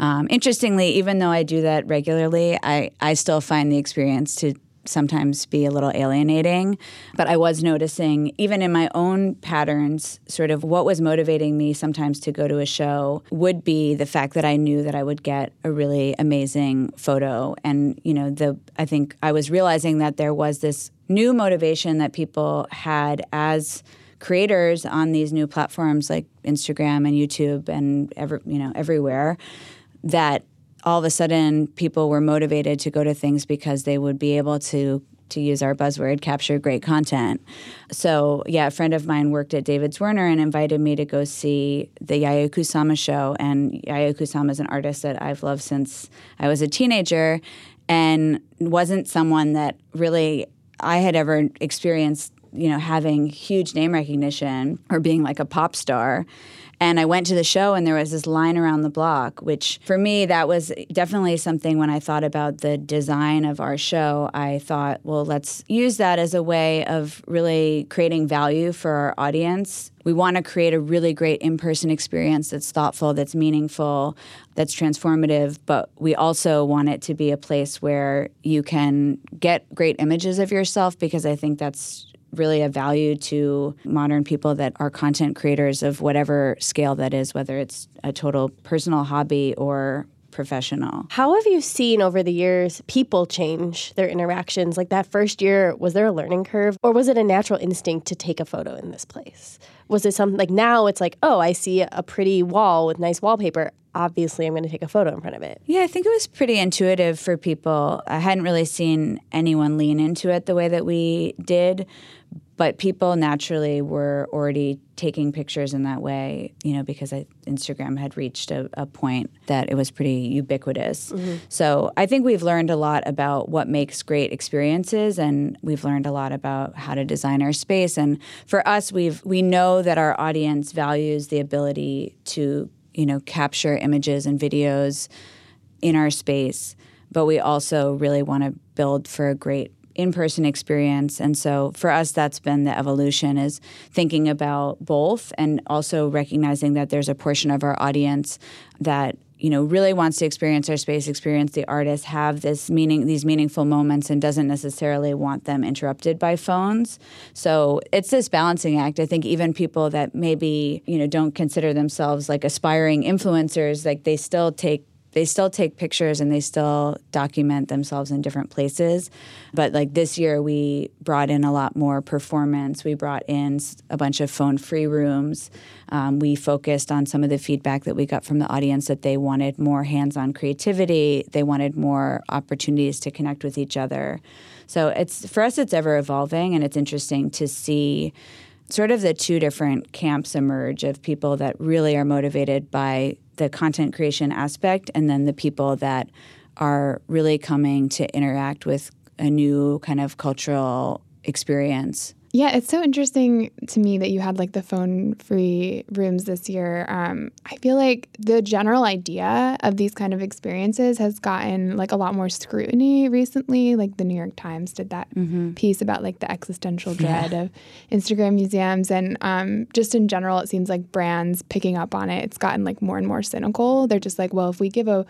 um, interestingly, even though I do that regularly, I, I still find the experience to sometimes be a little alienating. But I was noticing, even in my own patterns, sort of what was motivating me sometimes to go to a show would be the fact that I knew that I would get a really amazing photo. And, you know, the I think I was realizing that there was this new motivation that people had as creators on these new platforms like Instagram and YouTube and ever you know everywhere that all of a sudden people were motivated to go to things because they would be able to to use our buzzword capture great content. So yeah a friend of mine worked at David Zwirner and invited me to go see the yayoi kusama show. And yayoi kusama is an artist that i've loved since i was a teenager and wasn't someone that really i had ever experienced you know having huge name recognition or being like a pop star and I went to the show, and there was this line around the block, which for me, that was definitely something when I thought about the design of our show. I thought, well, let's use that as a way of really creating value for our audience. We want to create a really great in person experience that's thoughtful, that's meaningful, that's transformative, but we also want it to be a place where you can get great images of yourself because I think that's really a value to modern people that are content creators of whatever scale that is, whether it's a total personal hobby or professional. How have you seen over the years people change their interactions? Like that first year, was there a learning curve or was it a natural instinct to take a photo in this place? Was it something like now it's like, oh, I see a pretty wall with nice wallpaper. Obviously, I'm going to take a photo in front of it. Yeah, I think it was pretty intuitive for people. I hadn't really seen anyone lean into it the way that we did, but people naturally were already taking pictures in that way, you know, because I, Instagram had reached a, a, point that it was pretty ubiquitous. Mm-hmm. So I think we've learned a lot about what makes great experiences, and we've learned a lot about how to design our space. And for us, we've we know that our audience values the ability to, you know, capture images and videos in our space, but we also really want to build for a great in-person experience. And so for us that's been the evolution is thinking about both and also recognizing that there's a portion of our audience that you know really wants to experience our space experience the artist have this meaning these meaningful moments and doesn't necessarily want them interrupted by phones. So it's this balancing act. I think even people that maybe you know don't consider themselves like aspiring influencers like they still take they still take pictures and they still document themselves in different places. But like this year, we brought in a lot more performance. We brought in a bunch of phone free rooms. Um, we focused on some of the feedback that we got from the audience that they wanted more hands on creativity, they wanted more opportunities to connect with each other. So it's for us, it's ever evolving, and it's interesting to see sort of the two different camps emerge of people that really are motivated by the content creation aspect and then the people that are really coming to interact with a new kind of cultural experience. Yeah, it's so interesting to me that you had like the phone free rooms this year. Um, I feel like the general idea of these kind of experiences has gotten like a lot more scrutiny recently. Like the New York Times did that mm-hmm. piece about like the existential dread yeah. of Instagram museums. And um, just in general, it seems like brands picking up on it, it's gotten like more and more cynical. They're just like, well, if we give a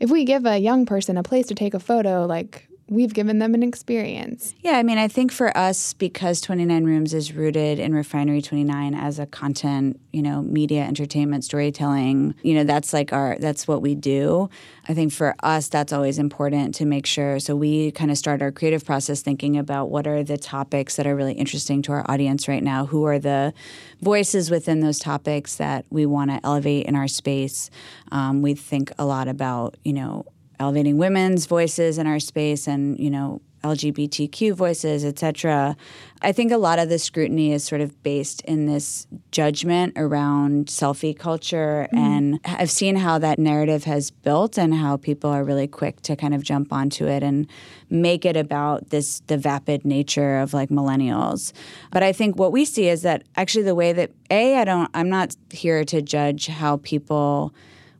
if we give a young person a place to take a photo, like we've given them an experience. Yeah, I mean, I think for us, because 29 Rooms is rooted in Refinery 29 as a content, you know, media, entertainment, storytelling, you know, that's like our, that's what we do. I think for us, that's always important to make sure. So we kind of start our creative process thinking about what are the topics that are really interesting to our audience right now? Who are the voices within those topics that we want to elevate in our space? Um, we think a lot about, you know, elevating women's voices in our space and you know LGBTQ voices, etc. I think a lot of the scrutiny is sort of based in this judgment around selfie culture. Mm-hmm. And I've seen how that narrative has built and how people are really quick to kind of jump onto it and make it about this, the vapid nature of like millennials. But I think what we see is that actually the way that, A, I don't, I'm not here to judge how people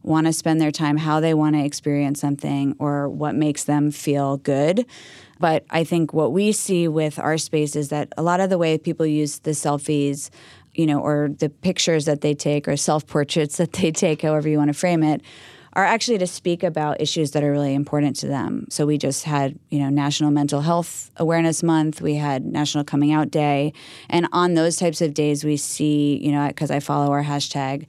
want to spend their time, how they want to experience something, or what makes them feel good. But I think what we see with our space is that a lot of the way people use the selfies, you know, or the pictures that they take, or self portraits that they take, however you want to frame it, are actually to speak about issues that are really important to them. So we just had, you know, National Mental Health Awareness Month, we had National Coming Out Day, and on those types of days we see, you know, because I follow our hashtag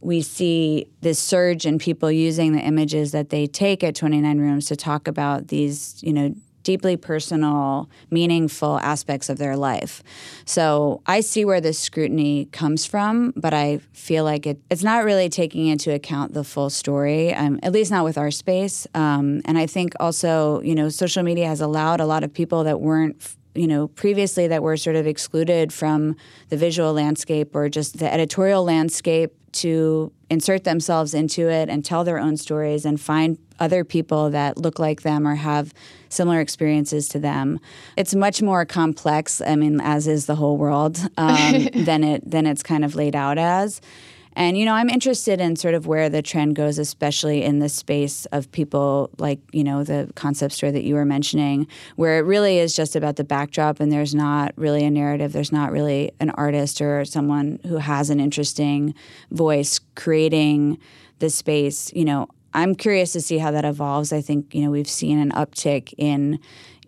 we see this surge in people using the images that they take at 29 rooms to talk about these, you know, deeply personal, meaningful aspects of their life. So I see where this scrutiny comes from, but I feel like it, it's not really taking into account the full story, um, at least not with our space. Um, and I think also, you know, social media has allowed a lot of people that weren't you know previously that were sort of excluded from the visual landscape or just the editorial landscape to insert themselves into it and tell their own stories and find other people that look like them or have similar experiences to them. It's much more complex, I mean, as is the whole world, um, than it than it's kind of laid out as. And, you know, I'm interested in sort of where the trend goes, especially in the space of people like, you know, the concept store that you were mentioning, where it really is just about the backdrop and there's not really a narrative. There's not really an artist or someone who has an interesting voice creating the space. You know, I'm curious to see how that evolves. I think, you know, we've seen an uptick in,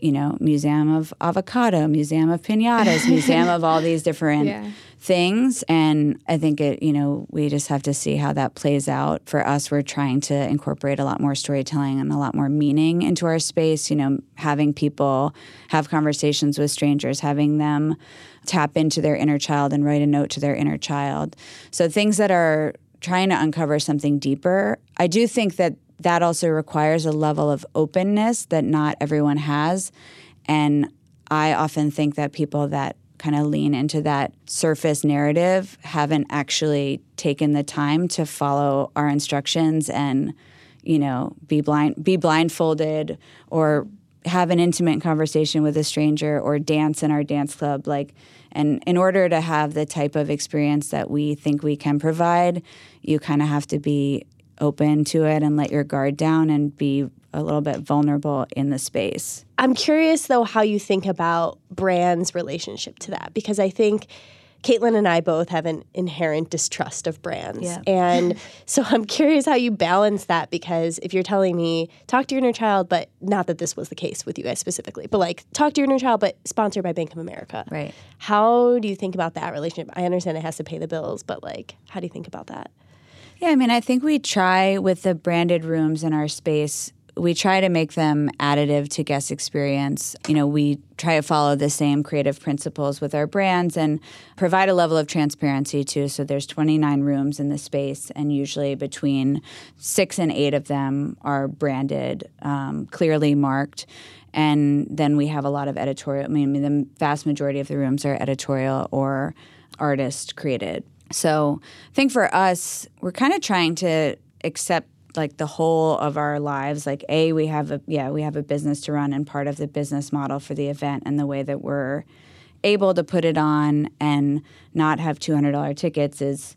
you know, Museum of Avocado, Museum of Pinatas, Museum of all these different. Yeah things. And I think it, you know, we just have to see how that plays out. For us, we're trying to incorporate a lot more storytelling and a lot more meaning into our space, you know, having people have conversations with strangers, having them tap into their inner child and write a note to their inner child. So things that are trying to uncover something deeper. I do think that that also requires a level of openness that not everyone has. And I often think that people that kind of lean into that surface narrative haven't actually taken the time to follow our instructions and you know be blind be blindfolded or have an intimate conversation with a stranger or dance in our dance club like and in order to have the type of experience that we think we can provide you kind of have to be open to it and let your guard down and be a little bit vulnerable in the space. I'm curious though how you think about brands' relationship to that because I think Kaitlyn and I both have an inherent distrust of brands. Yeah. And so I'm curious how you balance that because if you're telling me, talk to your inner child, but not that this was the case with you guys specifically, but like talk to your inner child, but sponsored by Bank of America. Right. How do you think about that relationship? I understand it has to pay the bills, but like, how do you think about that? Yeah, I mean, I think we try with the branded rooms in our space we try to make them additive to guest experience. You know, we try to follow the same creative principles with our brands and provide a level of transparency too. So there's 29 rooms in the space, and usually between six and eight of them are branded, um, clearly marked. And then we have a lot of editorial. I mean, the vast majority of the rooms are editorial or artist created. So I think for us, we're kind of trying to accept like the whole of our lives like a we have a yeah we have a business to run and part of the business model for the event and the way that we're able to put it on and not have $200 tickets is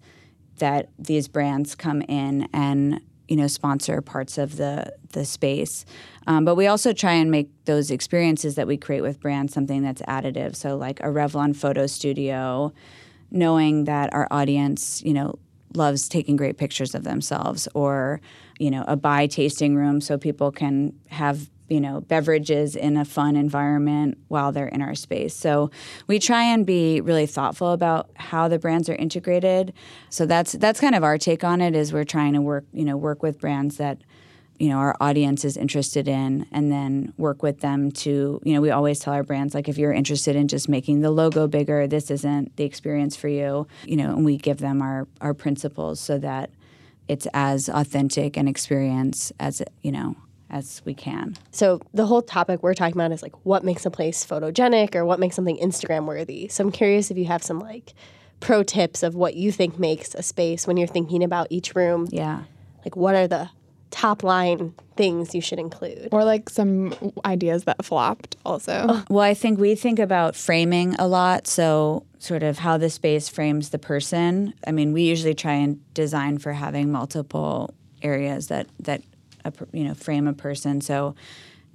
that these brands come in and you know sponsor parts of the the space. Um, but we also try and make those experiences that we create with brands something that's additive. So like a revlon photo studio knowing that our audience you know loves taking great pictures of themselves or you know a buy tasting room so people can have you know beverages in a fun environment while they're in our space. So we try and be really thoughtful about how the brands are integrated. So that's that's kind of our take on it is we're trying to work you know work with brands that you know our audience is interested in and then work with them to you know we always tell our brands like if you're interested in just making the logo bigger this isn't the experience for you you know and we give them our our principles so that it's as authentic an experience as you know as we can. So the whole topic we're talking about is like what makes a place photogenic or what makes something Instagram worthy. So I'm curious if you have some like pro tips of what you think makes a space when you're thinking about each room. Yeah. Like what are the top line things you should include. Or like some ideas that flopped also. Oh, well, I think we think about framing a lot. So, sort of how the space frames the person. I mean, we usually try and design for having multiple areas that, that you know, frame a person. So,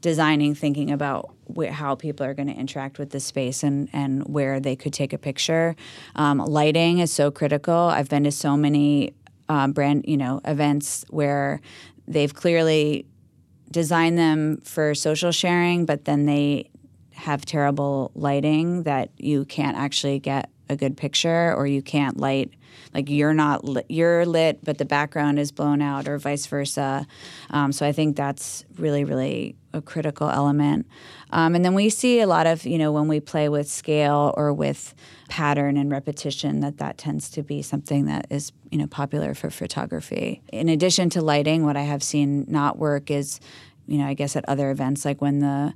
designing, thinking about wh- how people are going to interact with the space and, and where they could take a picture. Um, lighting is so critical. I've been to so many um, brand, you know, events where they've clearly designed them for social sharing, but then they have terrible lighting that you can't actually get a good picture or you can't light like you're not lit, you're lit but the background is blown out or vice versa. Um, so i think that's really really a critical element um, and then we see a lot of you know when we play with scale or with pattern and repetition that that tends to be something that is you know popular for photography in addition to lighting what i have seen not work is you know i guess at other events like when the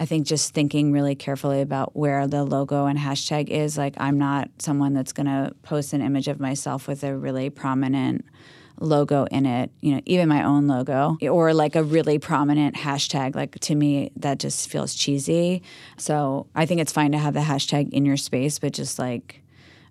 I think just thinking really carefully about where the logo and hashtag is. Like, I'm not someone that's going to post an image of myself with a really prominent logo in it, you know, even my own logo, or like a really prominent hashtag. Like, to me, that just feels cheesy. So I think it's fine to have the hashtag in your space, but just like,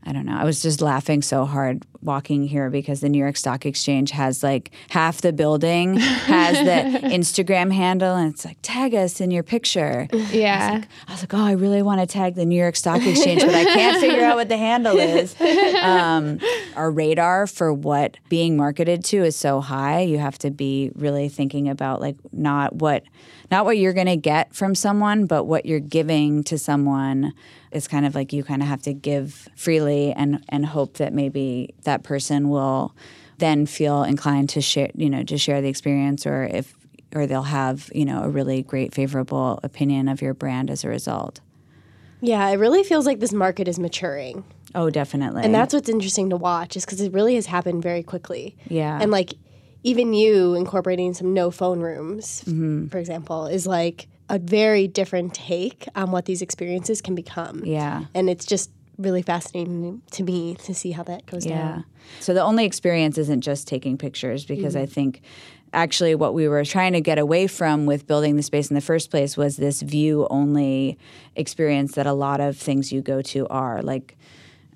I don't know. I was just laughing so hard walking here because the New York Stock Exchange has like half the building has the Instagram handle and it's like tag us in your picture. Yeah. I was, like, I was like, oh, I really want to tag the New York Stock Exchange, but I can't figure out what the handle is. Um, our radar for what being marketed to is so high. You have to be really thinking about like not what not what you're going to get from someone, but what you're giving to someone it's kind of like you kind of have to give freely and and hope that maybe that person will then feel inclined to share you know to share the experience or if or they'll have you know a really great favorable opinion of your brand as a result. Yeah it really feels like this market is maturing. Oh definitely. And that's what's interesting to watch is because it really has happened very quickly. Yeah. And like even you incorporating some no phone rooms mm-hmm. for example is like a very different take on what these experiences can become. Yeah. And it's just really fascinating to me to see how that goes Yeah. down. So the only experience isn't just taking pictures because mm-hmm. I think actually what we were trying to get away from with building the space in the first place was this view only experience that a lot of things you go to are like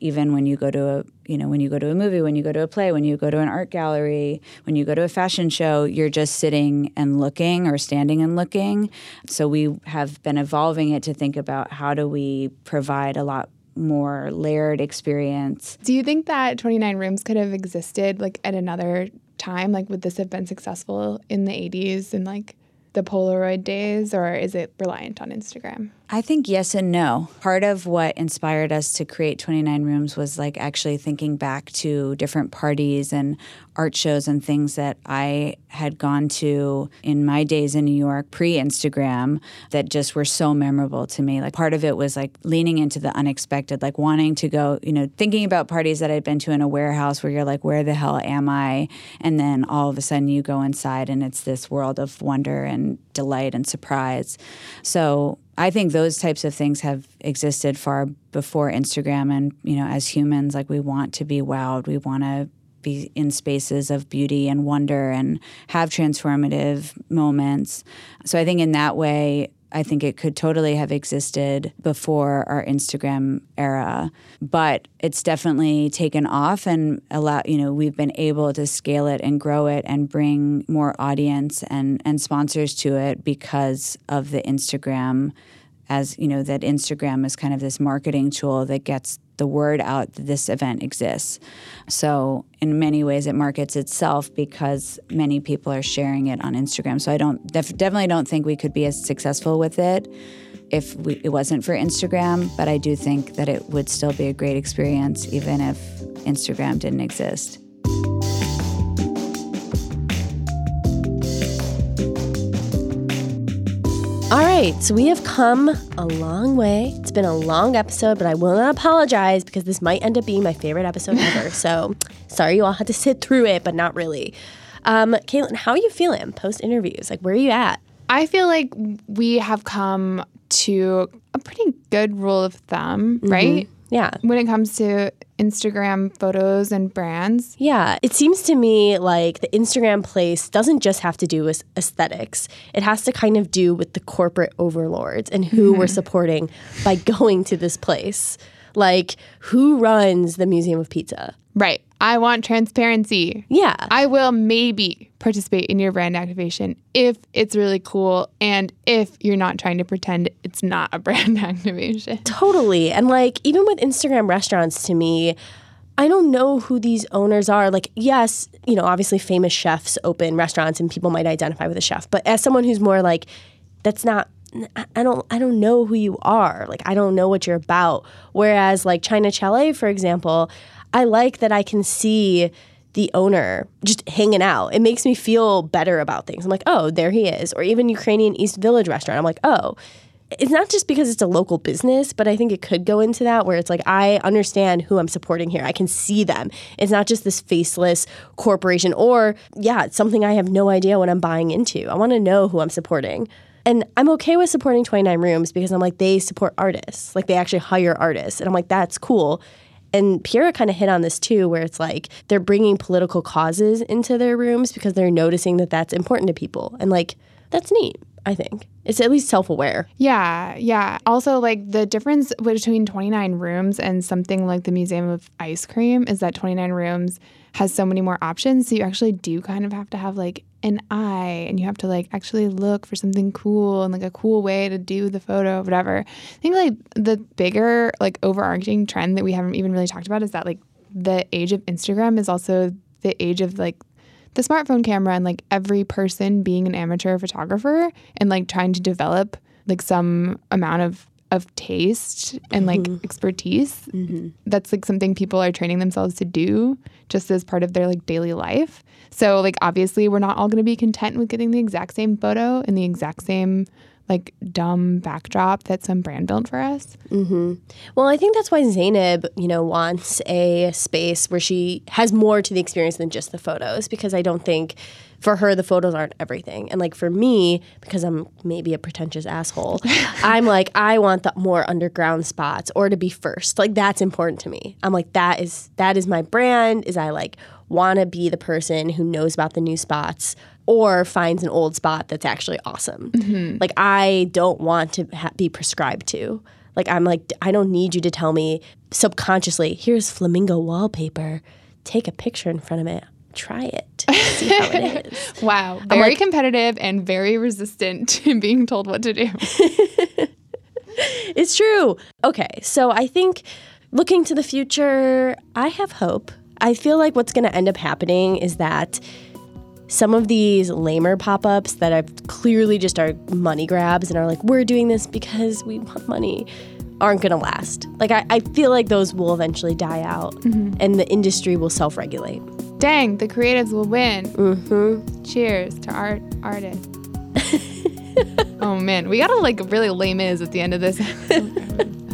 even when you go to a you know when you go to a movie when you go to a play when you go to an art gallery when you go to a fashion show you're just sitting and looking or standing and looking so we have been evolving it to think about how do we provide a lot more layered experience Do you think that 29 Rooms could have existed like at another time? Like, would this have been successful in the 80s and like the Polaroid days, or is it reliant on Instagram? I think yes and no. Part of what inspired us to create 29 Rooms was like actually thinking back to different parties and art shows and things that I had gone to in my days in New York pre Instagram that just were so memorable to me. Like part of it was like leaning into the unexpected, like wanting to go, you know, thinking about parties that I'd been to in a warehouse where you're like, where the hell am I? And then all of a sudden you go inside and it's this world of wonder and delight and surprise. So I think those types of things have existed far before Instagram. And, you know, as humans, like we want to be wowed, we want to be in spaces of beauty and wonder and have transformative moments. So I think in that way, I think it could totally have existed before our Instagram era, but it's definitely taken off and allow you know we've been able to scale it and grow it and bring more audience and and sponsors to it because of the Instagram as you know that Instagram is kind of this marketing tool that gets the word out that this event exists. So in many ways, it markets itself because many people are sharing it on Instagram. So I don't def- definitely don't think we could be as successful with it if we, it wasn't for Instagram. But I do think that it would still be a great experience even if Instagram didn't exist. All right, so we have come a long way. It's been a long episode, but I will not apologize because this might end up being my favorite episode ever. So sorry you all had to sit through it, but not really. Um, Kaitlyn, how are you feeling post interviews? Like, where are you at? I feel like we have come to a pretty good rule of thumb, right? Yeah. When it comes to Instagram photos and brands. Yeah, it seems to me like the Instagram place doesn't just have to do with aesthetics. It has to kind of do with the corporate overlords and who we're mm-hmm. supporting by going to this place. Like, who runs the Museum of Pizza? Right. I want transparency. Yeah. I will maybe participate in your brand activation if it's really cool and if you're not trying to pretend it's not a brand activation. Totally. And like even with Instagram restaurants to me, I don't know who these owners are. Like, yes, you know, obviously famous chefs open restaurants and people might identify with a chef. But as someone who's more like, that's not I- don't I don't know who you are. Like I don't know what you're about. Whereas like China Chalet, for example, I like that I can see the owner just hanging out. It makes me feel better about things. I'm like, oh, there he is. Or even Ukrainian East Village restaurant. I'm like, oh, it's not just because it's a local business, but I think it could go into that where it's like I understand who I'm supporting here. I can see them. It's not just this faceless corporation or yeah, it's something I have no idea what I'm buying into. I want to know who I'm supporting. And I'm okay with supporting 29 Rooms because I'm like they support artists. Like they actually hire artists. And I'm like that's cool. And Piera kind of hit on this too, where it's like they're bringing political causes into their rooms because they're noticing that that's important to people. And like, that's neat, I think. It's at least self aware. Yeah, yeah. Also, like the difference between 29 rooms and something like the Museum of Ice Cream is that 29 rooms has so many more options. So you actually do kind of have to have like an eye and you have to like actually look for something cool and like a cool way to do the photo, whatever. I think like the bigger, like overarching trend that we haven't even really talked about is that like the age of Instagram is also the age of like the smartphone camera and like every person being an amateur photographer and like trying to develop like some amount of of taste and like expertise that's like something people are training themselves to do just as part of their like daily life so like obviously we're not all going to be content with getting the exact same photo in the exact same like dumb backdrop that some brand built for us. Mm-hmm. Well, I think that's why Zainab, you know, wants a space where she has more to the experience than just the photos because I don't think for her the photos aren't everything. And like for me, because I'm maybe a pretentious asshole, I'm like I want the more underground spots or to be first. Like that's important to me. I'm like that is that is my brand is I like want to be the person who knows about the new spots or finds an old spot that's actually awesome. Mm-hmm. Like I don't want to ha- be prescribed to. Like I'm like I don't need you to tell me subconsciously, here's flamingo wallpaper. Take a picture in front of it. Try it. See how it is. Wow, very competitive and very resistant to being told what to do. It's true. Okay, so I think looking to the future, I have hope. I feel like what's going to end up happening is that some of these lamer pop ups that have clearly just are money grabs and are like, we're doing this because we want money, aren't going to last. Like, I, I feel like those will eventually die out mm-hmm. and the industry will self regulate. Dang, the creatives will win. Mm-hmm. Cheers to art artists. oh man, we gotta like really lame is at the end of this.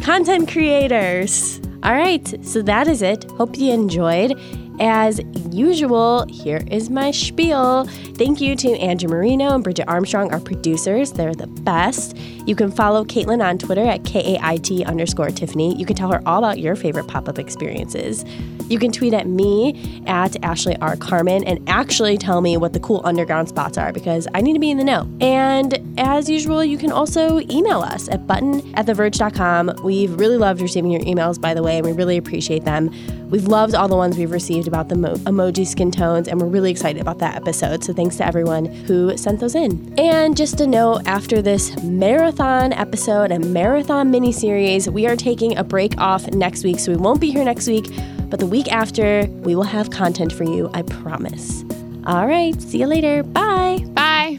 Content creators. All right, so that is it. Hope you enjoyed. As usual, here is my spiel. Thank you to Andrew Marino and Bridget Armstrong, our producers. They're the best. You can follow Kaitlyn on Twitter at KAIT underscore Tiffany. You can tell her all about your favorite pop up experiences. You can tweet at me at Ashley R. Carman and actually tell me what the cool underground spots are because I need to be in the know. And as usual, you can also email us at button at theverge.com. We've really loved receiving your emails, by the way, and we really appreciate them. We've loved all the ones we've received about the mo- emoji skin tones, and we're really excited about that episode. So thanks to everyone who sent those in. And just a note after this marathon episode and marathon mini series, we are taking a break off next week. So we won't be here next week, but the week after, we will have content for you, I promise. All right, see you later. Bye. Bye.